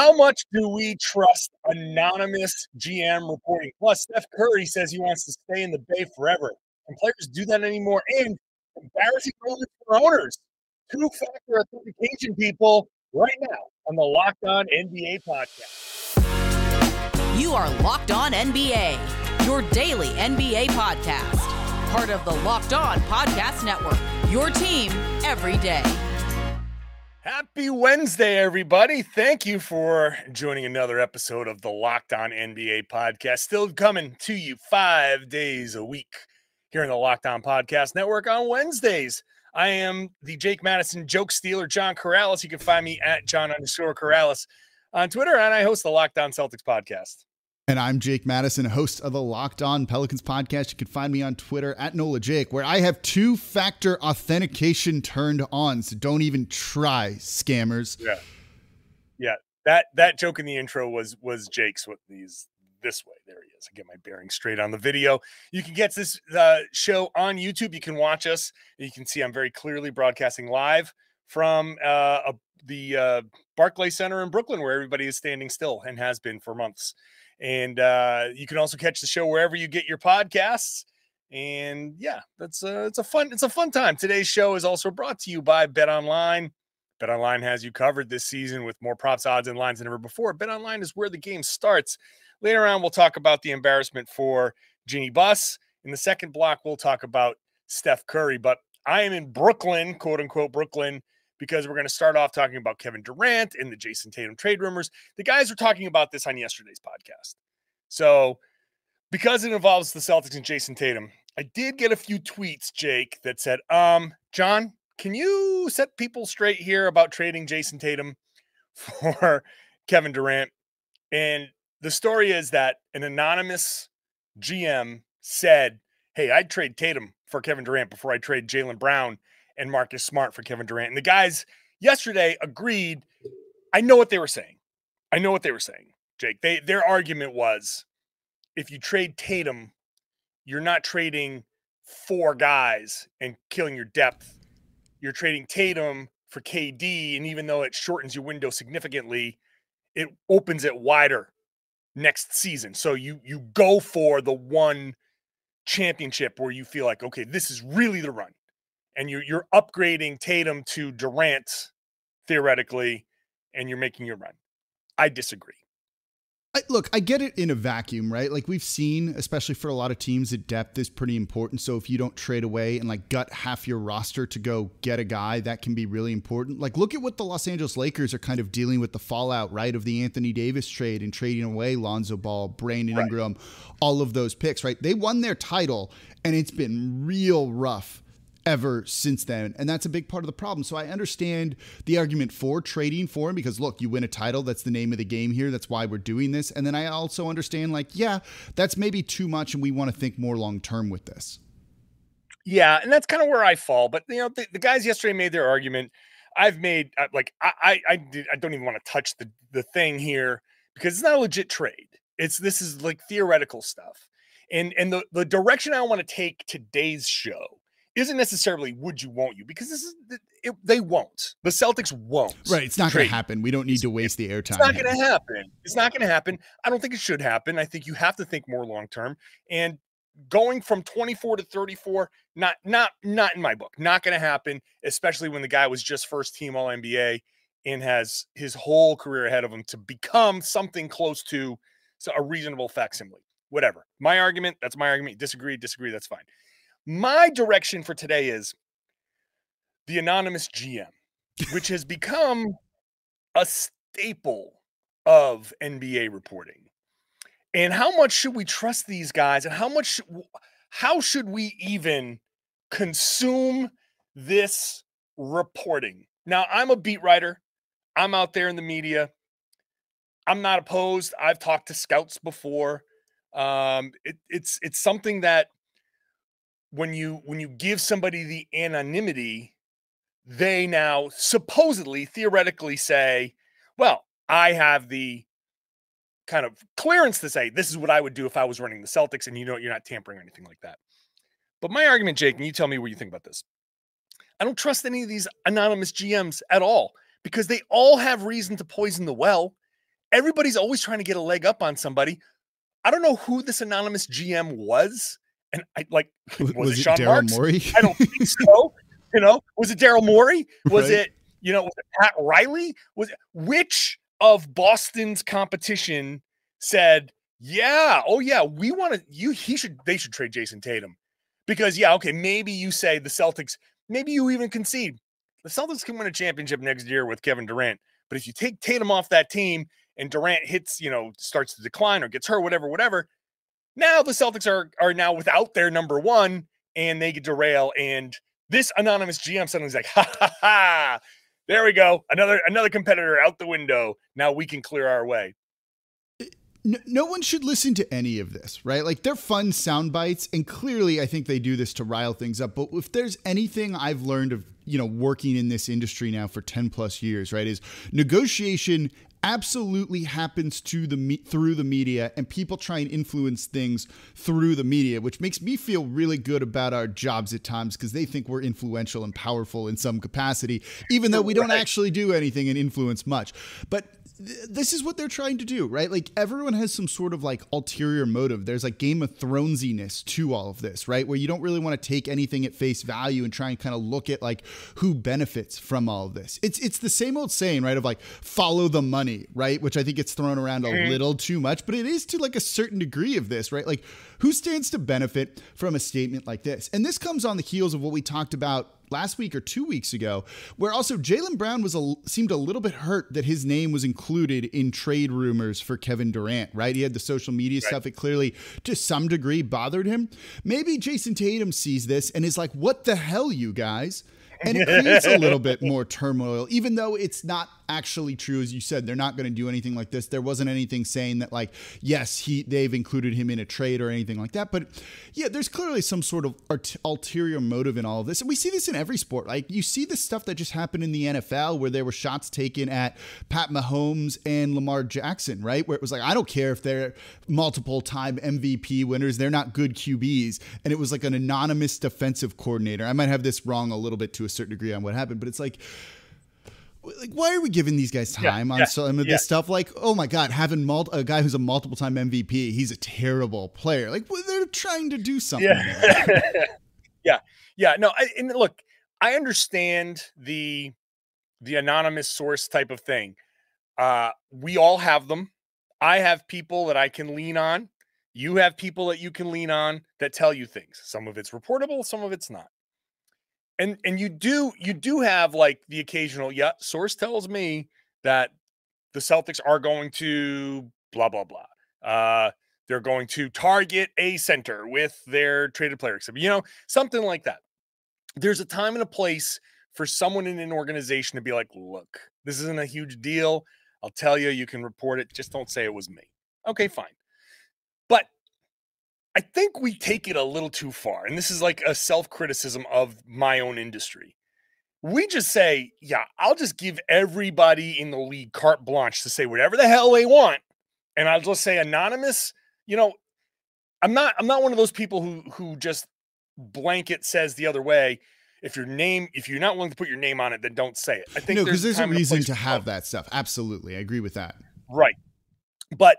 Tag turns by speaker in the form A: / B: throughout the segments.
A: How much do we trust anonymous GM reporting? Plus, Steph Curry says he wants to stay in the Bay forever. Can players do that anymore? And embarrassing moments for owners. Two factor authentication people right now on the Locked On NBA podcast.
B: You are Locked On NBA, your daily NBA podcast. Part of the Locked On Podcast Network, your team every day.
A: Happy Wednesday, everybody. Thank you for joining another episode of the Locked On NBA podcast. Still coming to you five days a week here in the Locked On Podcast Network on Wednesdays. I am the Jake Madison joke stealer, John Karalis. You can find me at John underscore Karalis on Twitter, and I host the Locked On Celtics podcast.
C: And I'm Jake Madison, host of the Locked On Pelicans podcast. You can find me on Twitter at NOLA Jake, where I have two factor authentication turned on. So don't even try, scammers.
A: Yeah. Yeah. That that joke in the intro was was Jake's with these this way. There he is. I get my bearing straight on the video. You can get this uh, show on YouTube. You can watch us. You can see I'm very clearly broadcasting live from uh, a, the uh, Barclay Center in Brooklyn, where everybody is standing still and has been for months. And uh, you can also catch the show wherever you get your podcasts. And yeah, that's uh, it's a fun it's a fun time. Today's show is also brought to you by Bet Online. Bet Online has you covered this season with more props, odds, and lines than ever before. Bet Online is where the game starts. Later on, we'll talk about the embarrassment for Jeanie Buss. In the second block, we'll talk about Steph Curry. But I am in Brooklyn, quote unquote Brooklyn, because we're going to start off talking about Kevin Durant and the Jayson Tatum trade rumors. The guys were talking about this on yesterday's podcast. So, because it involves the Celtics and Jayson Tatum, I did get a few tweets, Jake, that said, um, John, can you set people straight here about trading Jayson Tatum for Kevin Durant? And the story is that an anonymous GM said, Hey, I'd trade Tatum for Kevin Durant before I trade Jaylen Brown and Marcus Smart for Kevin Durant. And the guys yesterday agreed. I know what they were saying. I know what they were saying, Jake. They their argument was if you trade Tatum, you're not trading four guys and killing your depth. You're trading Tatum for KD, and even though it shortens your window significantly, it opens it wider next season. So you you go for the one championship where you feel like, okay, this is really the run and you're you're upgrading Tatum to Durant theoretically, and you're making your run. I disagree.
C: I, look, I get it in a vacuum, right? Like we've seen, especially for a lot of teams, that depth is pretty important. So if you don't trade away and like gut half your roster to go get a guy, that can be really important. Like look at what the Los Angeles Lakers are kind of dealing with the fallout, right, of the Anthony Davis trade and trading away Lonzo Ball, Brandon right. Ingram, all of those picks, right? They won their title, and it's been real rough ever since then. And that's a big part of the problem. So I understand the argument for trading for him because look, you win a title. That's the name of the game here. That's why we're doing this. And then I also understand, like, yeah, that's maybe too much. And we want to think more long term with this.
A: Yeah. And that's kind of where I fall. But, you know, the, the guys yesterday made their argument. I've made, uh, like, I, I, I, I don't even want to touch the, the thing here because it's not a legit trade. It's, this is like theoretical stuff. And, and the, the direction I want to take today's show isn't necessarily would you won't you because this is it, they won't. The celtics won't
C: right it's not going to happen. We don't need to waste the airtime.
A: it's not going to happen. It's not going to happen. I don't think it should happen. I think you have to think more long term. And going from 24 to 34 not not not in my book. Not going to happen especially when the guy was just first team all nba and has his whole career ahead of him to become something close to a reasonable facsimile. Whatever. My argument that's my argument. Disagree disagree that's fine my direction for today is the anonymous GM, which has become a staple of NBA reporting. And how much should we trust these guys and how much how should we even consume this reporting? Now, I'm a beat writer. I'm out there in the media. I'm not opposed. I've talked to scouts before. Um, it, it's it's something that when you when you give somebody the anonymity they now supposedly theoretically say well i have the kind of clearance to say this is what i would do if i was running the celtics and you know you're not tampering or anything like that but my argument jake and you tell me what you think about this i don't trust any of these anonymous gms at all because they all have reason to poison the well everybody's always trying to get a leg up on somebody. I don't know who this anonymous GM was. And I like, was, was it, Sean Daryl Marks? Morey? I don't think so. You know, was it Daryl Morey? Was right. it, you know, was it Pat Riley? Was it which of Boston's competition said, yeah, oh yeah, we want to you he should they should trade Jayson Tatum. Because yeah, okay, maybe you say the Celtics, maybe you even concede. The Celtics can win a championship next year with Kevin Durant. But if you take Tatum off that team and Durant hits, you know, starts to decline or gets hurt, whatever, whatever, now the Celtics are are now without their number one and they derail. And this anonymous GM suddenly's like, ha ha ha. There we go. Another another competitor out the window. Now we can clear our way eh,
C: no, no, one should listen to any of this, right? Like they're fun sound bites, and clearly, I think they do this to rile things up. But if there's anything I've learned of you know working in this industry now for ten plus years, right, is negotiation absolutely happens to the me- through the media and people try and influence things through the media which makes me feel really good about our jobs at times because they think we're influential and powerful in some capacity even though we don't right. actually do anything and influence much but this is what they're trying to do, right? Like everyone has some sort of like ulterior motive. There's like Game of Thronesiness to all of this, right? Where you don't really want to take anything at face value and try and kind of look at like who benefits from all of this. It's it's the same old saying, right? Of like follow the money, right? Which I think gets thrown around a mm-hmm. little too much, but it is to like a certain degree of this, right? Like who stands to benefit from a statement like this? And this comes on the heels of what we talked about last week or two weeks ago, where also Jaylen Brown was a, seemed a little bit hurt that his name was included in trade rumors for Kevin Durant. Right? He had the social media right. stuff. It clearly, to some degree, bothered him. Maybe Jayson Tatum sees this and is like, "What the hell, you guys." and it creates a little bit more turmoil, even though it's not actually true, as you said. They're not going to do anything like this. There wasn't anything saying that, like, yes, he they've included him in a trade or anything like that. But yeah, there's clearly some sort of ulterior motive in all of this, and we see this in every sport. Like you see the stuff that just happened in the NFL, where there were shots taken at Pat Mahomes and Lamar Jackson, right? Where it was like, I don't care if they're multiple time MVP winners, they're not good QBs, and it was like an anonymous defensive coordinator. I might have this wrong a little bit to a certain degree on what happened, but it's like like why are we giving these guys time yeah, on yeah, some of yeah. this stuff? Like oh my god having mul- a guy who's a multiple time mvp he's a terrible player. Like well, they're trying to do something
A: yeah. yeah. Yeah no I, and look i understand the the anonymous source type of thing. Uh we all have them. I have people that i can lean on. You have people that you can lean on that tell you things. Some of it's reportable some of it's not and and you do you do have like the occasional yeah source tells me that the celtics are going to blah blah blah. Uh they're going to target a center with their traded player except you know something like that. There's a time and a place for someone in an organization to be like look this isn't a huge deal. I'll tell you you can report it. Just don't say it was me. Okay fine I think we take it a little too far. And this is like a self criticism of my own industry. We just say, yeah, I'll just give everybody in the league carte blanche to say whatever the hell they want. And I'll just say anonymous, you know, I'm not I'm not one of those people who who just blanket says the other way. If your name, if you're not willing to put your name on it, then don't say it. I think
C: no, because there's, there's a reason to have that stuff. Absolutely, I agree with that.
A: Right, but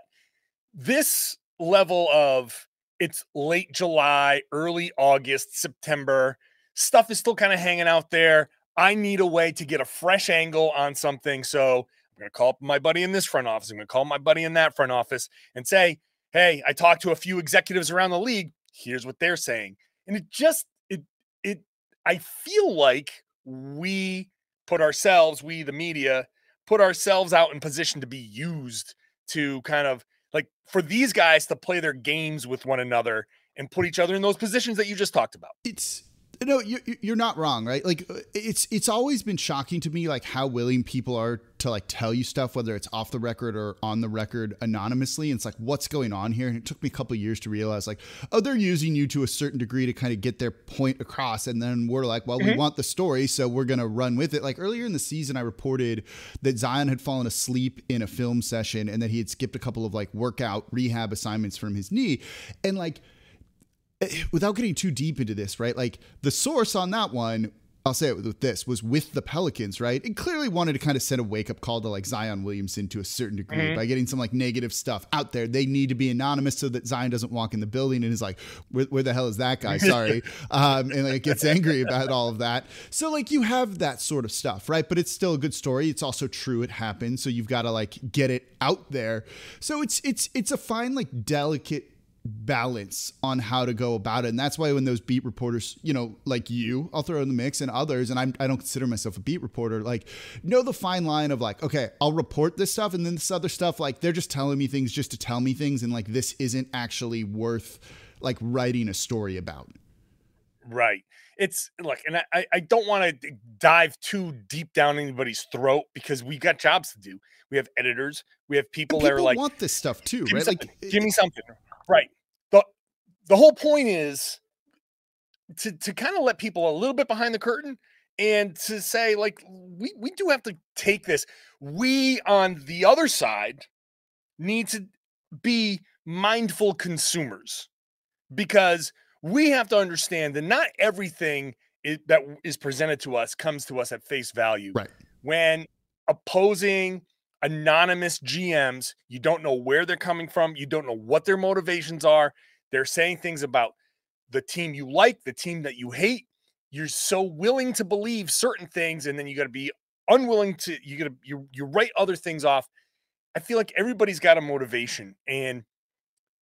A: this level of it's late July, early August, September. Stuff is still kind of hanging out there. I need a way to get a fresh angle on something. So I'm going to call up my buddy in this front office. I'm going to call my buddy in that front office and say, hey, I talked to a few executives around the league. Here's what they're saying. And it just, it, it, I feel like we put ourselves, we, the media, put ourselves out in position to be used to kind of like for these guys to play their games with one another and put each other in those positions that you just talked about.
C: It's no, you're you're not wrong, right? Like uh, it's it's always been shocking to me, like how willing people are to like tell you stuff, whether it's off the record or on the record anonymously. And it's like, what's going on here? And it took me a couple years to realize, like, oh, they're using you to a certain degree to kind of get their point across. And then we're like, well, mm-hmm. we want the story, so we're gonna run with it. Like earlier in the season, I reported that Zion had fallen asleep in a film session and that he had skipped a couple of like workout rehab assignments from his knee, and like without getting too deep into this, right? Like the source on that one I'll say it with this was with the Pelicans, right? It clearly wanted to kind of send a wake up call to like Zion Williamson to a certain degree mm-hmm. by getting some like negative stuff out there. They need to be anonymous so that Zion doesn't walk in the building and is like, where, where the hell is that guy? Sorry. um, and like gets angry about all of that. So like you have that sort of stuff, right? But it's still a good story. It's also true. It happened. So you've got to like get it out there. So it's, it's, it's a fine, like delicate balance on how to go about it. And that's why when those beat reporters, you know, like you, I'll throw in the mix and others, and I'm, I don't consider myself a beat reporter, like know the fine line of like, okay, I'll report this stuff and then this other stuff, like they're just telling me things just to tell me things. And like, this isn't actually worth like writing a story about.
A: Right. It's like, and I, I don't want to dive too deep down anybody's throat because we got jobs to do. We have editors. We have people, people that are like
C: want this stuff too,
A: right?
C: Like,
A: give me something. Right. The the whole point is to to kind of let people a little bit behind the curtain and to say like we we do have to take this. We on the other side need to be mindful consumers because we have to understand that not everything is, that is presented to us comes to us at face value.
C: Right.
A: When opposing anonymous GMs. You don't know where they're coming from. You don't know what their motivations are. They're saying things about the team you like, the team that you hate. You're so willing to believe certain things, and then you got to be unwilling to. You got to you you write other things off. I feel like everybody's got a motivation, and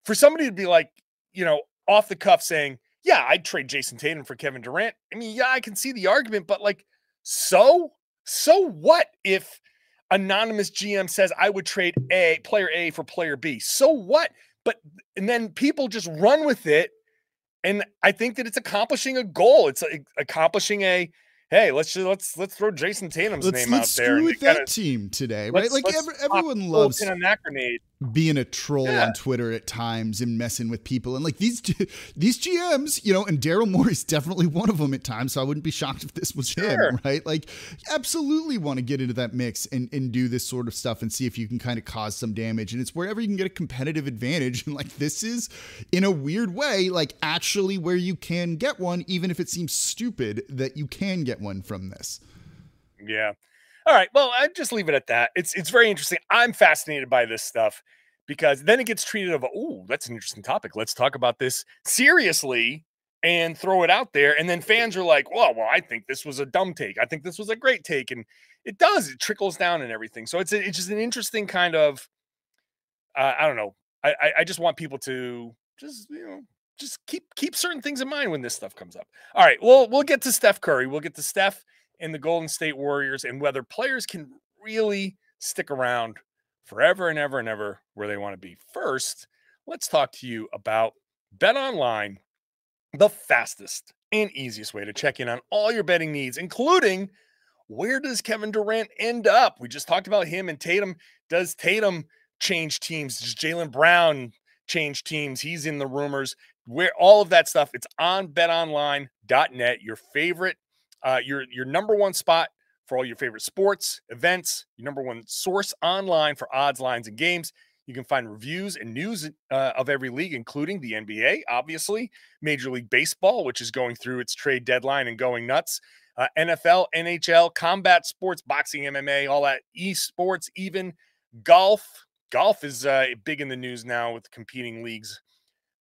A: for somebody to be like, you know, off the cuff saying, "Yeah, I'd trade Jayson Tatum for Kevin Durant." I mean, yeah, I can see the argument, but like, so so what if anonymous GM says I would trade A player A for player B. So what? But and then people just run with it. And I think that it's accomplishing a goal. It's a, accomplishing a hey, let's just, let's let's throw Jayson Tatum's
C: let's,
A: name
C: let's
A: out there.
C: Screw with that team today, right? Like every, everyone loves
A: in a grenade
C: being a troll yeah. on Twitter at times and messing with people. And like these these GMs, you know, and Daryl Morey is definitely one of them at times. So I wouldn't be shocked if this was sure. him, right? Like, absolutely want to get into that mix and, and do this sort of stuff and see if you can kind of cause some damage. And it's wherever you can get a competitive advantage. And like this is in a weird way, like actually where you can get one, even if it seems stupid that you can get one from this.
A: Yeah. All right. Well, I just leave it at that. It's it's very interesting. I'm fascinated by this stuff because then it gets treated of oh, that's an interesting topic. Let's talk about this seriously and throw it out there. And then fans are like, well, well, I think this was a dumb take. I think this was a great take. And it does, it trickles down and everything. So it's a, it's just an interesting kind of uh, I don't know. I, I just want people to just you know just keep keep certain things in mind when this stuff comes up. All right, well, we'll get to Steph Curry. We'll get to Steph and the Golden State Warriors and whether players can really stick around forever and ever and ever where they want to be. First, let's talk to you about Bet Online, the fastest and easiest way to check in on all your betting needs, including where does Kevin Durant end up? We just talked about him and Tatum. Does Tatum change teams? Does Jaylen Brown change teams? He's in the rumors. Where all of that stuff, it's on betonline.net, your favorite uh, your your number one spot for all your favorite sports, events, your number one source online for odds, lines, and games. You can find reviews and news uh, of every league, including the NBA, obviously, Major League Baseball, which is going through its trade deadline and going nuts, uh, NFL, NHL, combat sports, boxing, MMA, all that, esports, even golf. Golf is uh, big in the news now with competing leagues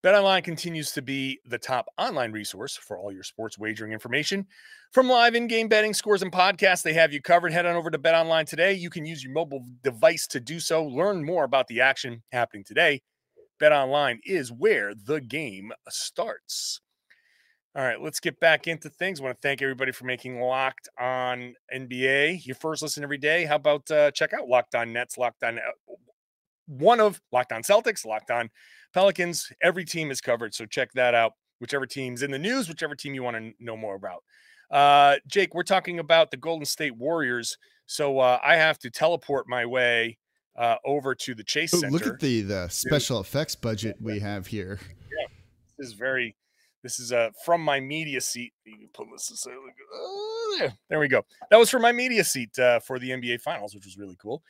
A: BetOnline continues to be the top online resource for all your sports wagering information. From live in-game betting scores and podcasts, they have you covered. Head on over to BetOnline today. You can use your mobile device to do so. Learn more about the action happening today. BetOnline is where the game starts. All right, let's get back into things. I want to thank everybody for making Locked On NBA your first listen every day. How about uh, check out Locked On Nets, Locked On uh, one of Locked On Celtics, Locked On Pelicans. Every team is covered, so check that out. Whichever team's in the news, whichever team you want to know more about. Uh, Jake, we're talking about the Golden State Warriors, so uh, I have to teleport my way uh, over to the Chase Center.
C: Look at the the special effects budget we have here.
A: Yeah, this is very. This is uh, from my media seat. You can pull this aside. Oh, there, there we go. That was from my media seat uh, for the NBA Finals, which was really cool.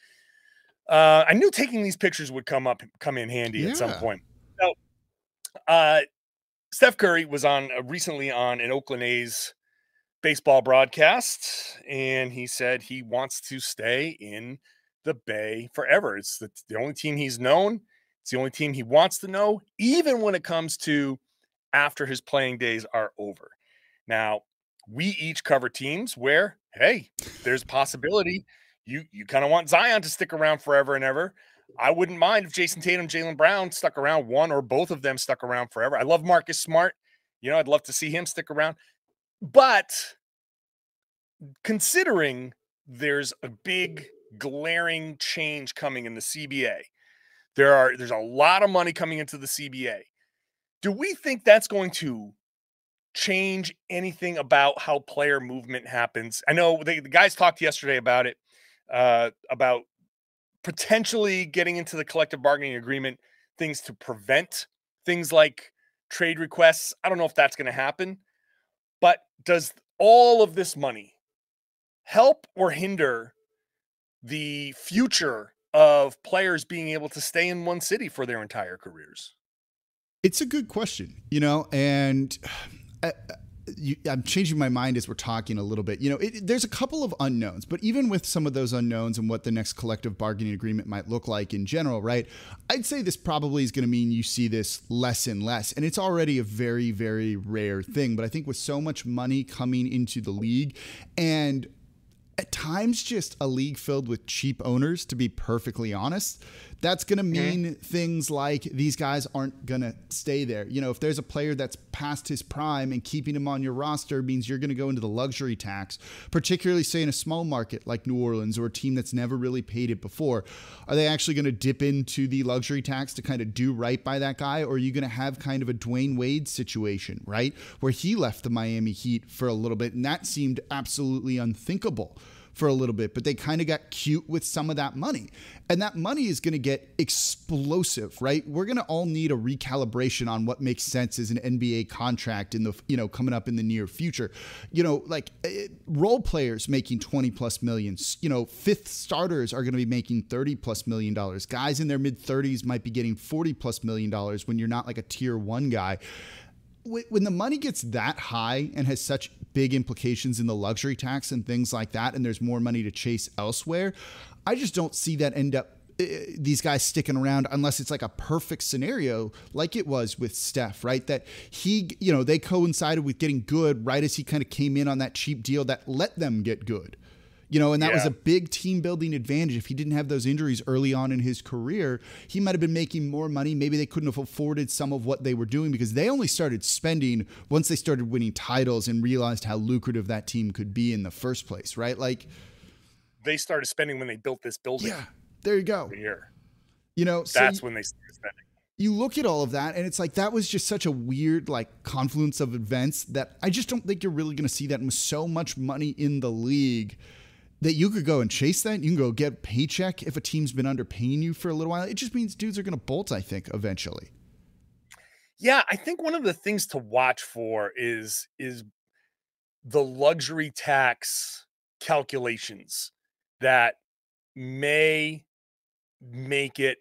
A: Uh, I knew taking these pictures would come up, come in handy yeah. at some point. Uh, Steph Curry was on uh, recently on an Oakland A's baseball broadcast, and he said he wants to stay in the Bay forever. It's the, the only team he's known. It's the only team he wants to know, even when it comes to after his playing days are over. Now, we each cover teams where, hey, there's possibility you you kind of want Zion to stick around forever and ever. I wouldn't mind if Jayson Tatum, Jaylen Brown stuck around, one or both of them stuck around forever. I love Marcus Smart. You know, I'd love to see him stick around. But considering there's a big glaring change coming in the CBA, there are there's a lot of money coming into the CBA. Do we think that's going to change anything about how player movement happens? I know they, the guys talked yesterday about it, uh, about potentially getting into the collective bargaining agreement things to prevent things like trade requests. I don't know if that's going to happen, but does all of this money help or hinder the future of players being able to stay in one city for their entire careers?
C: It's a good question, you know, and uh, you, I'm changing my mind as we're talking a little bit. You know, it, there's a couple of unknowns, but even with some of those unknowns and what the next collective bargaining agreement might look like in general, right? I'd say this probably is going to mean you see this less and less. And it's already a very, very rare thing. But I think with so much money coming into the league and at times just a league filled with cheap owners, to be perfectly honest. That's going to mean mm-hmm. things like these guys aren't going to stay there. You know, if there's a player that's past his prime and keeping him on your roster means you're going to go into the luxury tax, particularly say in a small market like New Orleans or a team that's never really paid it before. Are they actually going to dip into the luxury tax to kind of do right by that guy? Or are you going to have kind of a Dwyane Wade situation, right? Where he left the Miami Heat for a little bit and that seemed absolutely unthinkable for a little bit, but they kind of got cute with some of that money. And that money is going to get explosive, right? We're going to all need a recalibration on what makes sense as an NBA contract in the, you know, coming up in the near future. You know, like eh, role players making 20 plus millions, you know, fifth starters are going to be making 30 plus million dollars. Guys in their mid 30s might be getting 40 plus million dollars when you're not like a tier one guy when the money gets that high and has such big implications in the luxury tax and things like that, and there's more money to chase elsewhere, I just don't see that end up uh, these guys sticking around unless it's like a perfect scenario like it was with Steph, right? That he, you know, they coincided with getting good right as he kind of came in on that cheap deal that let them get good. You know, and that yeah. was a big team building advantage. If he didn't have those injuries early on in his career, he might have been making more money. Maybe they couldn't have afforded some of what they were doing because they only started spending once they started winning titles and realized how lucrative that team could be in the first place, right? Like
A: they started spending when they built this building.
C: Yeah. There you go.
A: Here.
C: You know,
A: that's so when they started spending
C: you look at all of that and it's like that was just such a weird like confluence of events that I just don't think you're really going to see that with so much money in the league that you could go and chase that. You can go get paycheck if a team's been underpaying you for a little while. It just means dudes are going to bolt, I think, eventually.
A: Yeah, I think one of the things to watch for is is the luxury tax calculations that may make it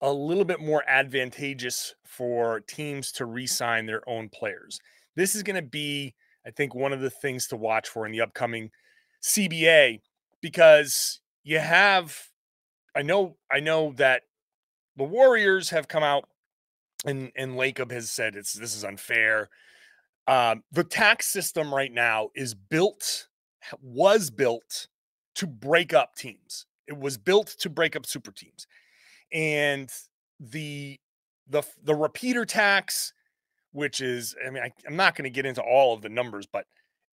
A: a little bit more advantageous for teams to re-sign their own players. This is going to be I think one of the things to watch for in the upcoming CBA because you have I know I know that the Warriors have come out and and Lacob has said it's this is unfair. Um, the tax system right now is built was built to break up teams. It was built to break up super teams, and the the the repeater tax, which is I mean I, I'm not going to get into all of the numbers, but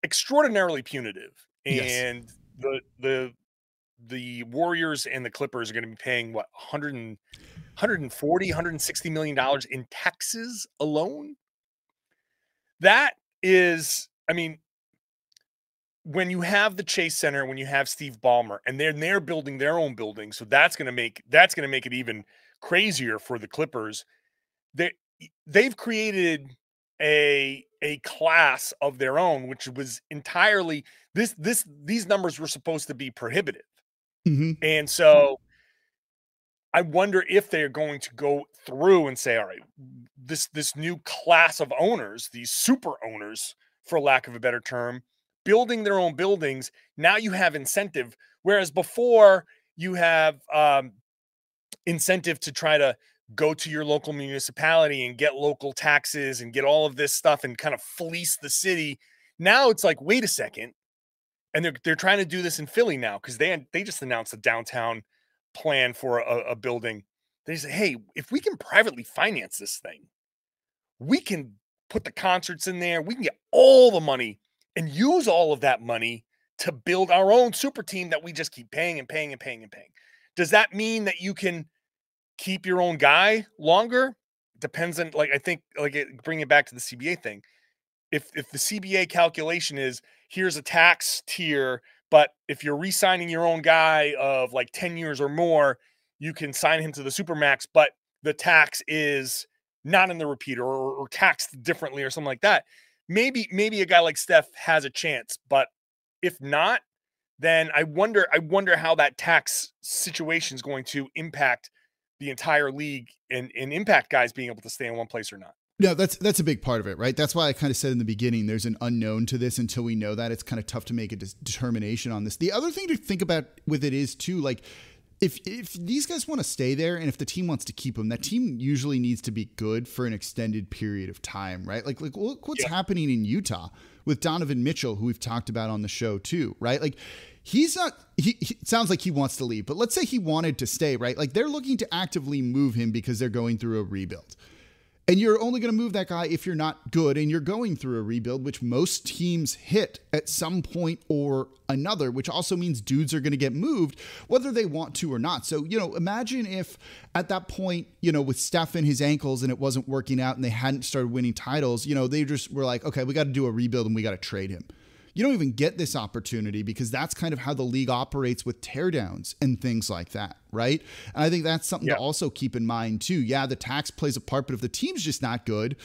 A: extraordinarily punitive and yes. the the the Warriors and the Clippers are going to be paying what 100 and, 140 160 million dollars in taxes alone. That is, I mean, when you have the Chase Center, when you have Steve Ballmer, and they're they're building their own building, so that's going to make that's going to make it even crazier for the Clippers. They they've created a a class of their own, which was entirely this this these numbers were supposed to be prohibitive. Mm-hmm. And so I wonder if they're going to go through and say, all right, this this new class of owners, these super owners, for lack of a better term, building their own buildings. Now you have incentive, whereas before you have um, incentive to try to go to your local municipality and get local taxes and get all of this stuff and kind of fleece the city. Now it's like, wait a second. And they're they're trying to do this in Philly now because they they just announced a downtown plan for a, a building. They say, hey, if we can privately finance this thing, we can put the concerts in there. We can get all the money and use all of that money to build our own super team that we just keep paying and paying and paying and paying. Does that mean that you can keep your own guy longer? Depends on like I think like it, bring it back to the CBA thing. If if the CBA calculation is here's a tax tier, but if you're re-signing your own guy of like 10 years or more, you can sign him to the supermax, but the tax is not in the repeater or, or taxed differently or something like that. Maybe maybe a guy like Steph has a chance, but if not, then I wonder I wonder how that tax situation is going to impact the entire league and, and impact guys being able to stay in one place or not.
C: No, that's that's a big part of it, right? That's why I kind of said in the beginning there's an unknown to this until we know that it's kind of tough to make a determination on this. The other thing to think about with it is too like if if these guys want to stay there and if the team wants to keep them, that team usually needs to be good for an extended period of time, right? Like like look what's yeah. happening in Utah with Donovan Mitchell, who we've talked about on the show too, right? Like he's not he, he, sounds like he wants to leave but let's say he wanted to stay right? Like they're looking to actively move him because they're going through a rebuild. And you're only going to move that guy if you're not good and you're going through a rebuild, which most teams hit at some point or another, which also means dudes are going to get moved, whether they want to or not. So, you know, imagine if at that point, you know, with Steph and his ankles and it wasn't working out and they hadn't started winning titles, you know, they just were like, okay, we got to do a rebuild and we got to trade him you don't even get this opportunity because that's kind of how the league operates with teardowns and things like that, right? And I think that's something yeah. to also keep in mind too. Yeah, the tax plays a part, but if the team's just not good,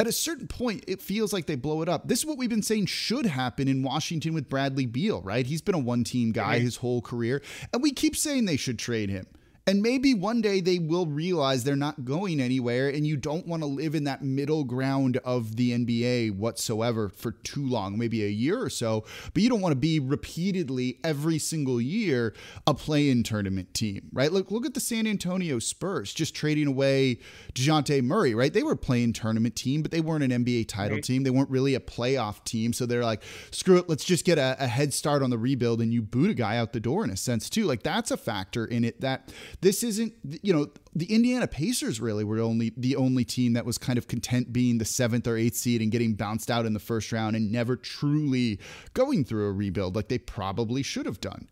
C: at a certain point, it feels like they blow it up. This is what we've been saying should happen in Washington with Bradley Beal, right? He's been a one team guy his whole career, and we keep saying they should trade him. And maybe one day they will realize they're not going anywhere, and you don't want to live in that middle ground of the NBA whatsoever for too long, maybe a year or so. But you don't want to be repeatedly every single year a play in tournament team, right? Look, look at the San Antonio Spurs just trading away DeJounte Murray, right? They were a play in tournament team, but they weren't an NBA title right. team. They weren't really a playoff team. So they're like, screw it, let's just get a, a head start on the rebuild, and you boot a guy out the door in a sense, too. Like that's a factor in it that this isn't you know the Indiana Pacers really were only the only team that was kind of content being the seventh or eighth seed and getting bounced out in the first round and never truly going through a rebuild like they probably should have done.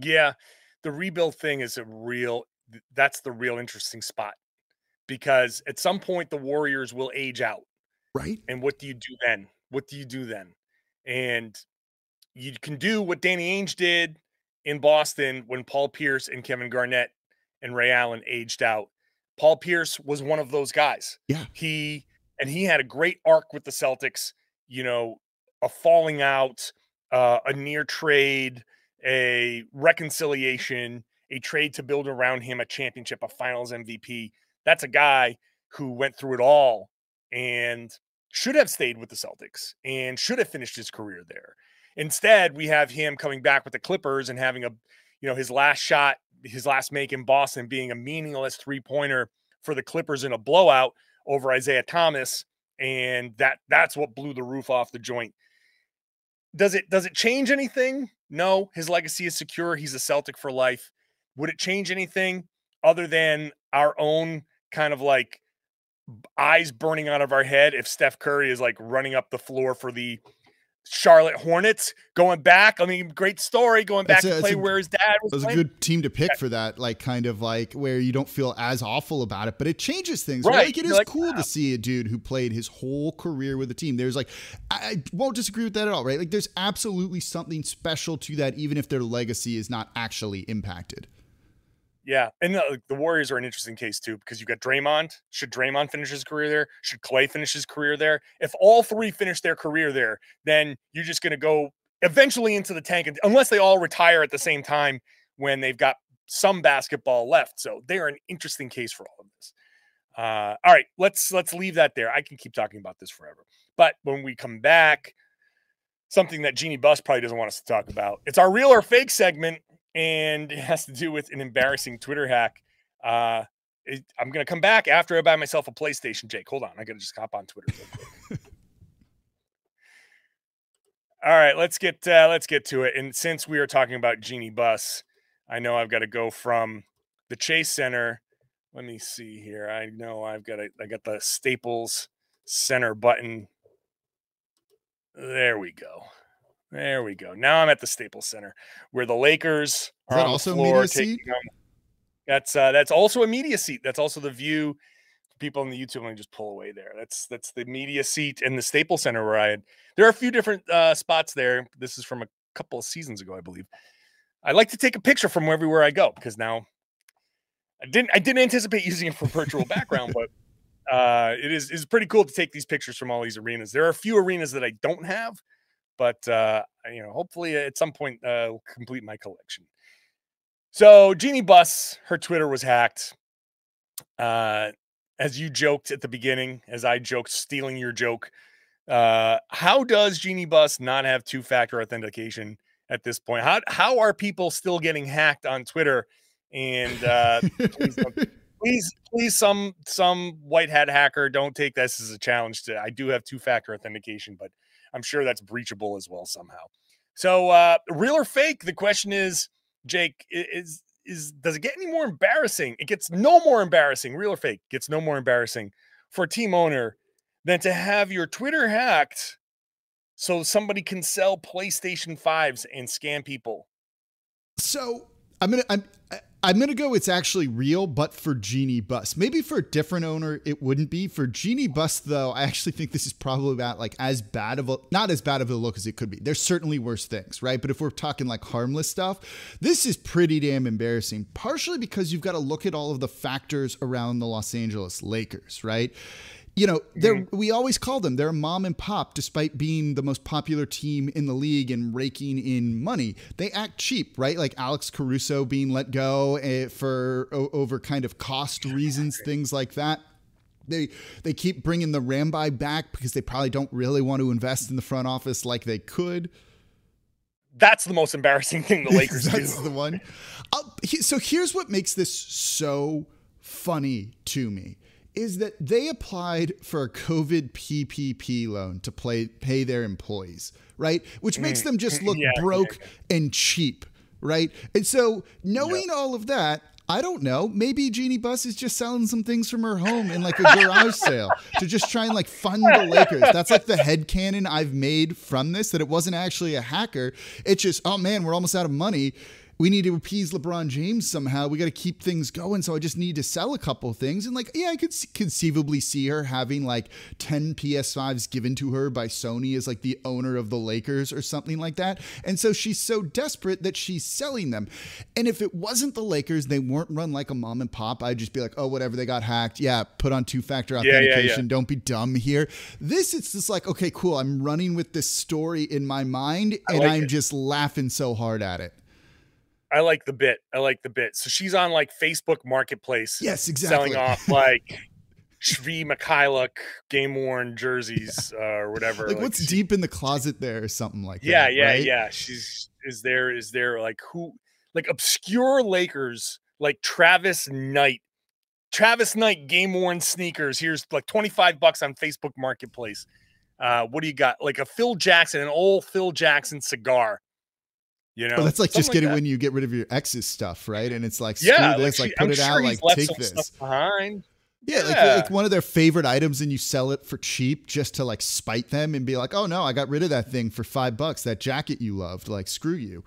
A: Yeah, the rebuild thing is a real that's the real interesting spot because at some point the Warriors will age out.
C: Right.
A: And what do you do then? What do you do then? And you can do what Danny Ainge did in Boston when Paul Pierce and Kevin Garnett and Ray Allen aged out. Paul Pierce was one of those guys.
C: Yeah.
A: He and he had a great arc with the Celtics, you know, a falling out, uh, a near trade, a reconciliation, a trade to build around him a championship, a finals MVP. That's a guy who went through it all and should have stayed with the Celtics and should have finished his career there. Instead, we have him coming back with the Clippers and having a, you know, his last shot, his last make in Boston being a meaningless three pointer for the Clippers in a blowout over Isaiah Thomas, and that that's what blew the roof off the joint. Does it does it change anything? No, his legacy is secure. He's a Celtic for life. Would it change anything other than our own kind of like eyes burning out of our head if Steph Curry is like running up the floor for the Charlotte Hornets going back. I mean, great story going back a, to play a, where his dad was. Playing.
C: a good team to pick for that, like kind of like where you don't feel as awful about it, but it changes things. Right? right? Like it You're is like, cool yeah. to see a dude who played his whole career with the team. There's like, I won't disagree with that at all, right? Like there's absolutely something special to that, even if their legacy is not actually impacted.
A: Yeah, and the, the, Warriors are an interesting case too because you got Draymond. Should Draymond finish his career there? Should Clay finish his career there? If all three finish their career there, then you're just going to go eventually into the tank, unless they all retire at the same time when they've got some basketball left. So they are an interesting case for all of this. Uh, all right, let's let's leave that there. I can keep talking about this forever, but when we come back, something that Jeanie Buss probably doesn't want us to talk about. It's our real or fake segment, and it has to do with an embarrassing Twitter hack. Uh, it, I'm gonna come back after I buy myself a PlayStation. Jake, hold on, I gotta just hop on Twitter. All right, let's get uh, let's get to it. And since we are talking about Jeanie Buss, I know I've got to go from the Chase Center. Let me see here. I know I've got a, I got the Staples Center button. There we go. There we go. Now I'm at the Staples Center where the Lakers are on
C: also
A: the floor
C: media seat?
A: taking on- That's uh, that's also a media seat. That's also the view. People on the YouTube, let me just pull away there. That's that's the media seat in the Staples Center where I had. There are a few different uh, spots there. This is from a couple of seasons ago, I believe. I like to take a picture from everywhere I go because now I didn't I didn't anticipate using it for virtual background, but uh, it is is pretty cool to take these pictures from all these arenas. There are a few arenas that I don't have, but uh, you know, hopefully at some point uh, I'll complete my collection. So Jeanie Buss, her Twitter was hacked. Uh, as you joked at the beginning, as I joked, stealing your joke. Uh, how does Jeanie Buss not have two-factor authentication at this point? How how are people still getting hacked on Twitter? And uh, please, please, please, some some white hat hacker, don't take this as a challenge. To I do have two-factor authentication, but I'm sure that's breachable as well somehow. So, uh, real or fake? The question is, Jake, is is does it get any more embarrassing? It gets no more embarrassing. Real or fake gets no more embarrassing for a team owner than to have your Twitter hacked so somebody can sell PlayStation 5s and scam people.
C: So I'm gonna I'm I'm gonna go. It's actually real, but for Jeanie Buss. Maybe for a different owner, it wouldn't be. For Jeanie Buss, though, I actually think this is probably about like as bad of a not as bad of a look as it could be. There's certainly worse things, right? But if we're talking like harmless stuff, this is pretty damn embarrassing. Partially because you've got to look at all of the factors around the Los Angeles Lakers, right? You know, they're we always call them they're mom and pop, despite being the most popular team in the league and raking in money. They act cheap, right? Like Alex Caruso being let go eh, for over kind of cost reasons, things like that. They they keep bringing the Rambis back because they probably don't really want to invest in the front office like they could.
A: That's the most embarrassing thing the Lakers
C: That's
A: do.
C: the one. He- so here's what makes this so funny to me is that they applied for a COVID PPP loan to play, pay their employees, right? Which makes them just look
A: Mm. Yeah, yeah,
C: broke and cheap, right? And so knowing all of that, I don't know. Maybe Jeanie Buss is just selling some things from her home in like a garage sale to just try and like fund the Lakers. That's like the head canon I've made from this that it wasn't actually a hacker. It's just, oh man, we're almost out of money. We need to appease LeBron James somehow. We got to keep things going. So I just need to sell a couple things. And like, yeah, I could conceivably see her having like 10 PS5s given to her by Sony as like the owner of the Lakers or something like that. And so she's so desperate that she's selling them. And if it wasn't the Lakers, they weren't run like a mom and pop. I'd just be like, oh, whatever, they got hacked. Yeah, put on two factor
A: yeah, yeah.
C: authentication. Don't be dumb here. This, it's just like, okay, cool. I'm running with this story in my mind and
A: like
C: I'm
A: it.
C: just laughing so hard at it.
A: I like the bit. I like the bit. So she's on like Facebook Marketplace.
C: Yes, exactly.
A: Selling off like Svi Mykhailiuk game worn jerseys uh, or whatever.
C: Like, what's
A: she-
C: deep in the closet there or something like
A: Yeah,
C: that.
A: yeah,
C: right?
A: yeah. She's is there is there like who like obscure Lakers like Travis Knight. Travis Knight game worn sneakers. Here's like 25 bucks on Facebook Marketplace. Uh, what do you got? Like a Phil Jackson, an old Phil Jackson cigar. You know,
C: But that's like just getting
A: that.
C: when you get rid of your ex's stuff, right? And it's like, screw
A: yeah,
C: this,
A: like,
C: like, put
A: I'm
C: it
A: sure
C: out, like take this.
A: behind.
C: Yeah, like,
A: Yeah.
C: like one of their favorite items, and you sell it for cheap just to like spite them and be like, oh no, I got rid of that thing for five bucks. That jacket you loved, like screw you.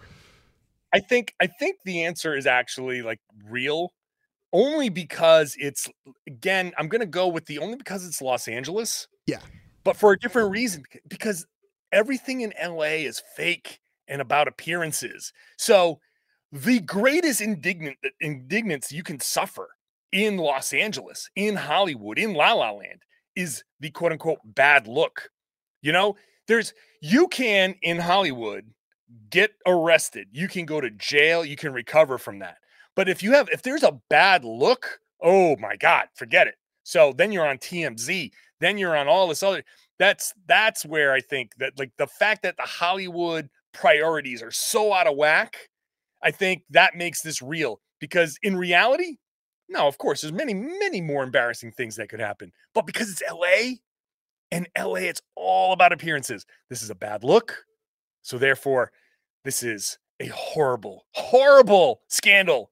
A: I think I think the answer is actually like real, only because it's again. I'm gonna go with the only because it's Los Angeles.
C: Yeah.
A: but for a different reason because everything in LA is fake and about appearances. So the greatest indignant indignance you can suffer in Los Angeles, in Hollywood, in La La Land is the quote unquote bad look. You know, there's you can in Hollywood get arrested, you can go to jail, you can recover from that. But if you have if there's a bad look, oh my god, forget it. So then you're on TMZ. then you're on all this other that's that's where I think that like the fact that the Hollywood priorities are so out of whack, I think that makes this real because in reality, no, of course, there's many, many more embarrassing things that could happen. But because it's LA and LA, it's all about appearances. This is a bad look. So therefore, this is a horrible, horrible scandal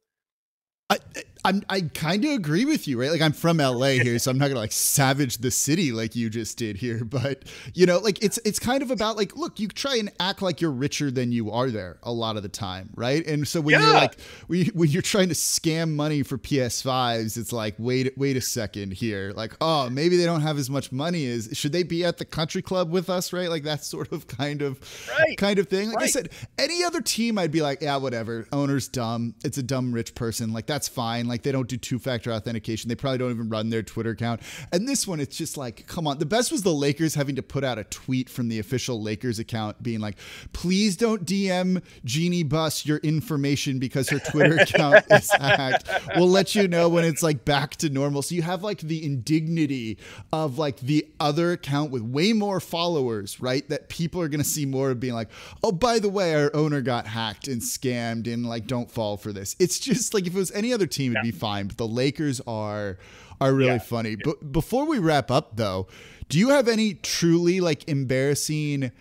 C: I, I'm, I kind of agree with you, right? Like I'm from LA here, so I'm not gonna like savage the city like you just did here. But you know, like it's it's kind of about like, look, you try and act like you're richer than you are there a lot of the time, right? And so when yeah. you're like when, when you're trying to scam money for PS5s, it's like, wait, wait a second here, like, oh, maybe they don't have as much money as should they be at the country club with us, right? Like that sort of kind of right. kind of thing. Like right. I said, any other team, I'd be like, yeah, whatever. Owner's dumb. It's a dumb rich person. Like that's fine. Like they don't do two factor authentication. They probably don't even run their Twitter account. And this one, it's just like, come on. The best was the Lakers having to put out a tweet from the official Lakers account being like, please don't DM Jeanie Buss your information because her Twitter account is hacked. We'll let you know when it's like back to normal. So you have like the indignity of like the other account with way more followers, right? That people are going to see more of being like, oh, by the way, our owner got hacked and scammed and like, don't fall for this. It's just like if it was any other team, it'd. Be fine. But the Lakers are are really yeah. funny. But before we wrap up, though, do you have any truly like embarrassing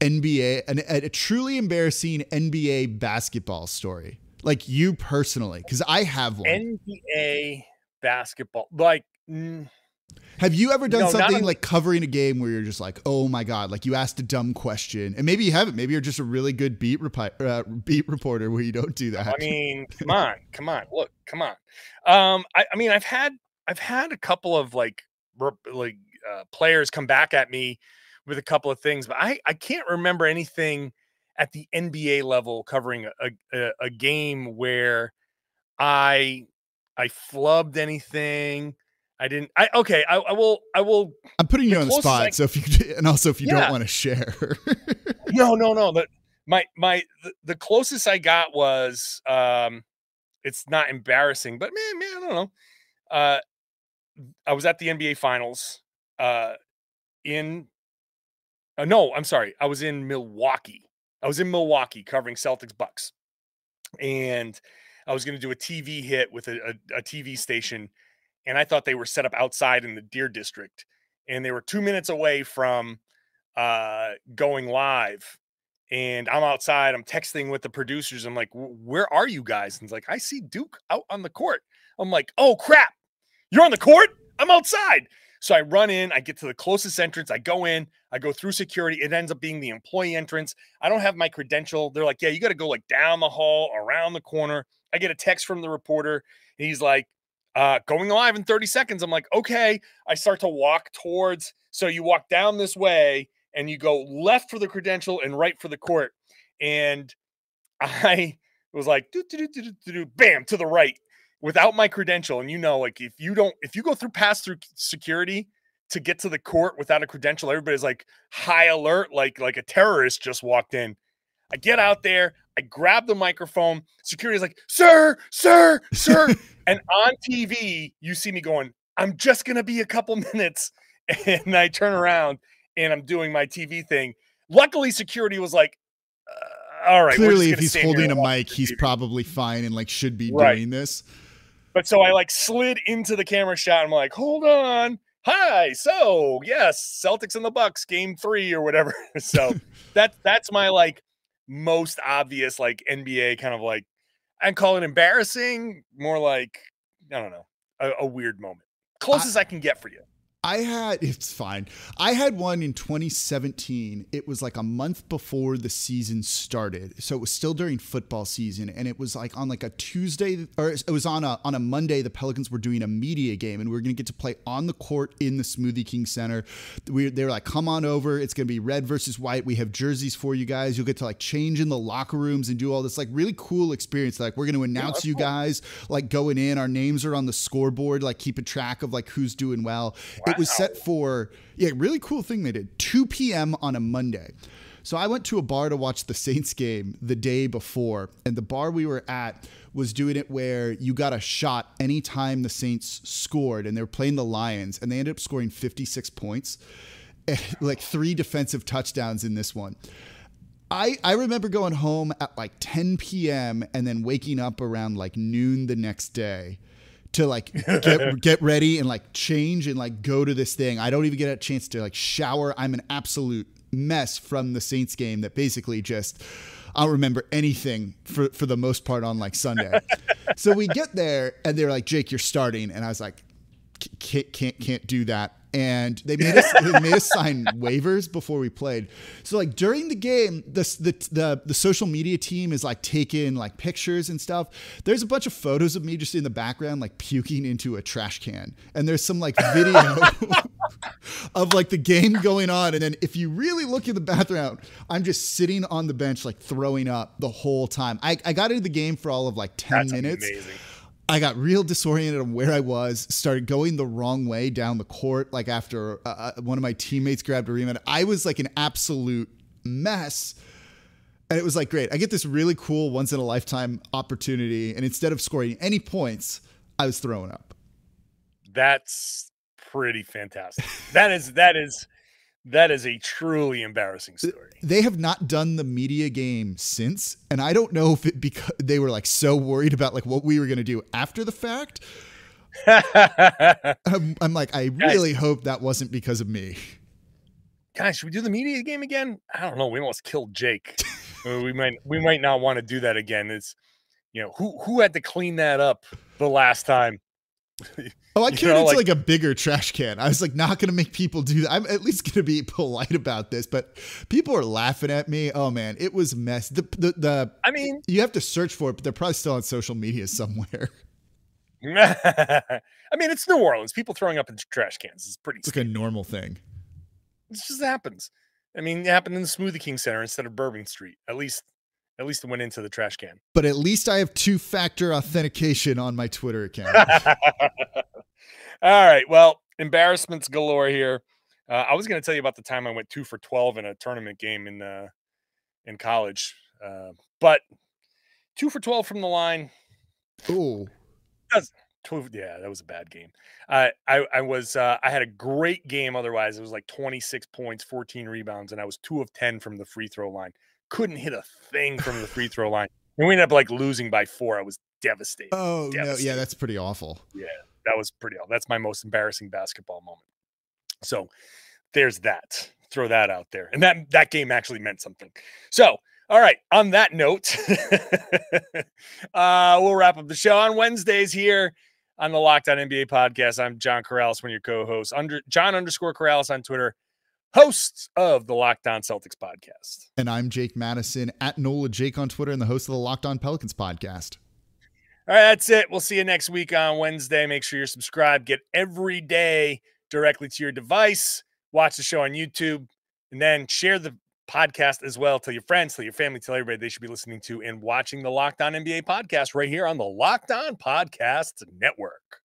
C: NBA, an, a, a truly embarrassing NBA basketball story? Like you personally, because I have one.
A: NBA basketball, like. Mm,
C: have you ever done no, something like covering a game where you're just like, oh my god, like you asked a dumb question, and maybe you haven't. Maybe you're just a really good beat repi- uh, beat reporter where you don't do that.
A: I mean, come on, come on, look, come on. Um, I, I mean, I've had I've had a couple of like like uh, players come back at me with a couple of things, but I I can't remember anything at the NBA level covering a, a, a game where I I flubbed anything I didn't. I okay. I, I will. I will.
C: I'm putting you on the spot. I, so if you and also if you yeah. don't want to share.
A: no, no, no. The, my my the, the, closest I got was um, it's not embarrassing, but man, man, I don't know. Uh, I was at the NBA Finals. Uh, in. Uh, no, I'm sorry. I was in Milwaukee. I was in Milwaukee covering Celtics Bucks, and I was going to do a TV hit with a, a, a TV station and I thought they were set up outside in the Deer District, and they were two minutes away from uh, going live. And I'm outside. I'm texting with the producers. I'm like, "Where are you guys?" And it's like, "I see Duke out on the court." I'm like, "Oh crap, you're on the court? I'm outside." So I run in. I get to the closest entrance. I go in. I go through security. It ends up being the employee entrance. I don't have my credential. They're like, "Yeah, you got to go like down the hall, around the corner." I get a text from the reporter. he's like, uh, going live in 30 seconds. I'm like, okay. I start to walk towards. So you walk down this way and you go left for the credential and right for the court. And I was like, doo, doo, doo, bam, to the right without my credential. And you know, like if you don't, if you go through pass through security to get to the court without a credential, everybody's like high alert, like like a terrorist just walked in. I get out there, I grab the microphone. Security's like, sir, sir, sir. and on TV, you see me going, I'm just going to be a couple minutes. And I turn around and I'm doing my TV thing. Luckily, security was like, uh, all right.
C: Clearly, if he's holding a mic, he's probably fine and like should be right. doing this.
A: But so I like slid into the camera shot. I'm like, hold on. Hi. So yes, Celtics and the Bucks, game three or whatever. so that that's my like most obvious like NBA kind of like I'd call it embarrassing, more like I don't know, a, a weird moment. Closest I, I can get for you.
C: I had it's fine. I had one in 2017. It was like a month before the season started. So it was still during football season and it was like on like a Tuesday or it was on a on a Monday the Pelicans were doing a media game and we were going to get to play on the court in the Smoothie King Center. We they were like come on over. It's going to be red versus white. We have jerseys for you guys. You'll get to like change in the locker rooms and do all this like really cool experience like we're going to announce yeah, you guys like going in. Our names are on the scoreboard like keeping track of like who's doing well. Wow it was set for yeah, really cool thing they did. 2 p.m. on a Monday. So I went to a bar to watch the Saints game the day before, and the bar we were at was doing it where you got a shot anytime the Saints scored, and they were playing the Lions, and they ended up scoring 56 points, like three defensive touchdowns in this one. I, I remember going home at like 10 p.m. and then waking up around like noon the next day to like get get ready and like change and like go to this thing. I don't even get a chance to like shower. I'm an absolute mess from the Saints game that basically just I don't remember anything for for the most part on like Sunday. so we get there and they're like, Jake, you're starting, and I was like, can't can't can't do that and they made us they made us sign waivers before we played. So like during the game, the, the the the social media team is like taking like pictures and stuff. There's a bunch of photos of me just in the background like puking into a trash can, and there's some like video of like the game going on. And then if you really look in the background, I'm just sitting on the bench like throwing up the whole time. I, I got into the game for all of like ten
A: That's
C: minutes.
A: Amazing.
C: I got real disoriented on where I was, started going the wrong way down the court. Like after uh, uh one of my teammates grabbed a rebound, I was like an absolute mess. And it was like, great, I get this really cool once in a lifetime opportunity. And instead of scoring any points, I was throwing up.
A: That's pretty fantastic. that is, that is, that is a truly embarrassing story.
C: They have not done the media game since, and I don't know if it because they were like so worried about like what we were going to do after the fact. I'm, I'm, like, I really guys, hope that wasn't because of me.
A: Guys, should we do the media game again? I don't know. We almost killed Jake. we might, we might not want to do that again. It's, you know, who who had to clean that up the last time?
C: Oh, I carried it like, like, a bigger trash can. I was like, not gonna make people do that. I'm at least gonna be polite about this, but people are laughing at me. Oh man, it was mess. The the, the
A: I mean,
C: you have to search for it, but they're probably still on social media somewhere.
A: I mean, it's New Orleans. People throwing up in trash cans is pretty.
C: It's like a normal thing.
A: It just happens. I mean, it happened in the Smoothie King Center instead of Bourbon Street. At least at least it went into the trash can.
C: But at least I have two factor authentication on my Twitter account.
A: All right. Well, embarrassments galore here. Uh, I was going to tell you about the time I went two for 12 in a tournament game in uh, in college. Uh, but two for 12 from the line.
C: Ooh.
A: yeah, that was a bad game. Uh, I, I was, uh, I had a great game. Otherwise, it was like 26 points, 14 rebounds, and I was two of 10 from the free throw line couldn't hit a thing from the free throw line. And we ended up like losing by four. I was devastated.
C: Oh
A: devastated.
C: no, yeah, that's pretty awful.
A: Yeah, that was pretty awful. That's my most embarrassing basketball moment. So there's that. Throw that out there. And that that game actually meant something. So all right. On that note, uh, we'll wrap up the show on Wednesdays here on the Locked On NBA podcast. I'm John Karalis, one of your co-hosts. Under John underscore Karalis on Twitter hosts of the Locked On Celtics podcast.
C: And I'm Jake Madison at NOLA Jake on Twitter and the host of the Locked On Pelicans podcast.
A: All right, that's it. We'll see you next week on Wednesday. Make sure you're subscribed. Get every day directly to your device. Watch the show on YouTube and then share the podcast as well. Tell your friends, tell your family, tell everybody they should be listening to and watching the Locked On NBA podcast right here on the Locked On Podcast Network.